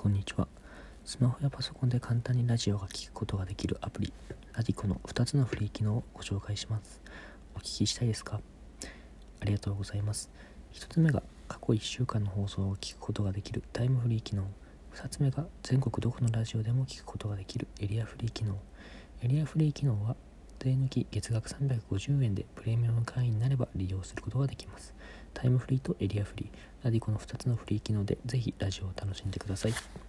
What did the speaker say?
こんにちは。スマホやパソコンで簡単にラジオが聴くことができるアプリ、ラディコの2つのフリー機能をご紹介します。お聞きしたいですか？ありがとうございます。1つ目が過去1週間の放送を聞くことができるタイムフリー機能。2つ目が全国どこのラジオでも聞くことができるエリアフリー機能。エリアフリー機能は税抜き月額350円でプレミアム会員になれば利用することができます。タイムフリーとエリアフリー、ラディコの2つのフリー機能でぜひラジオを楽しんでください。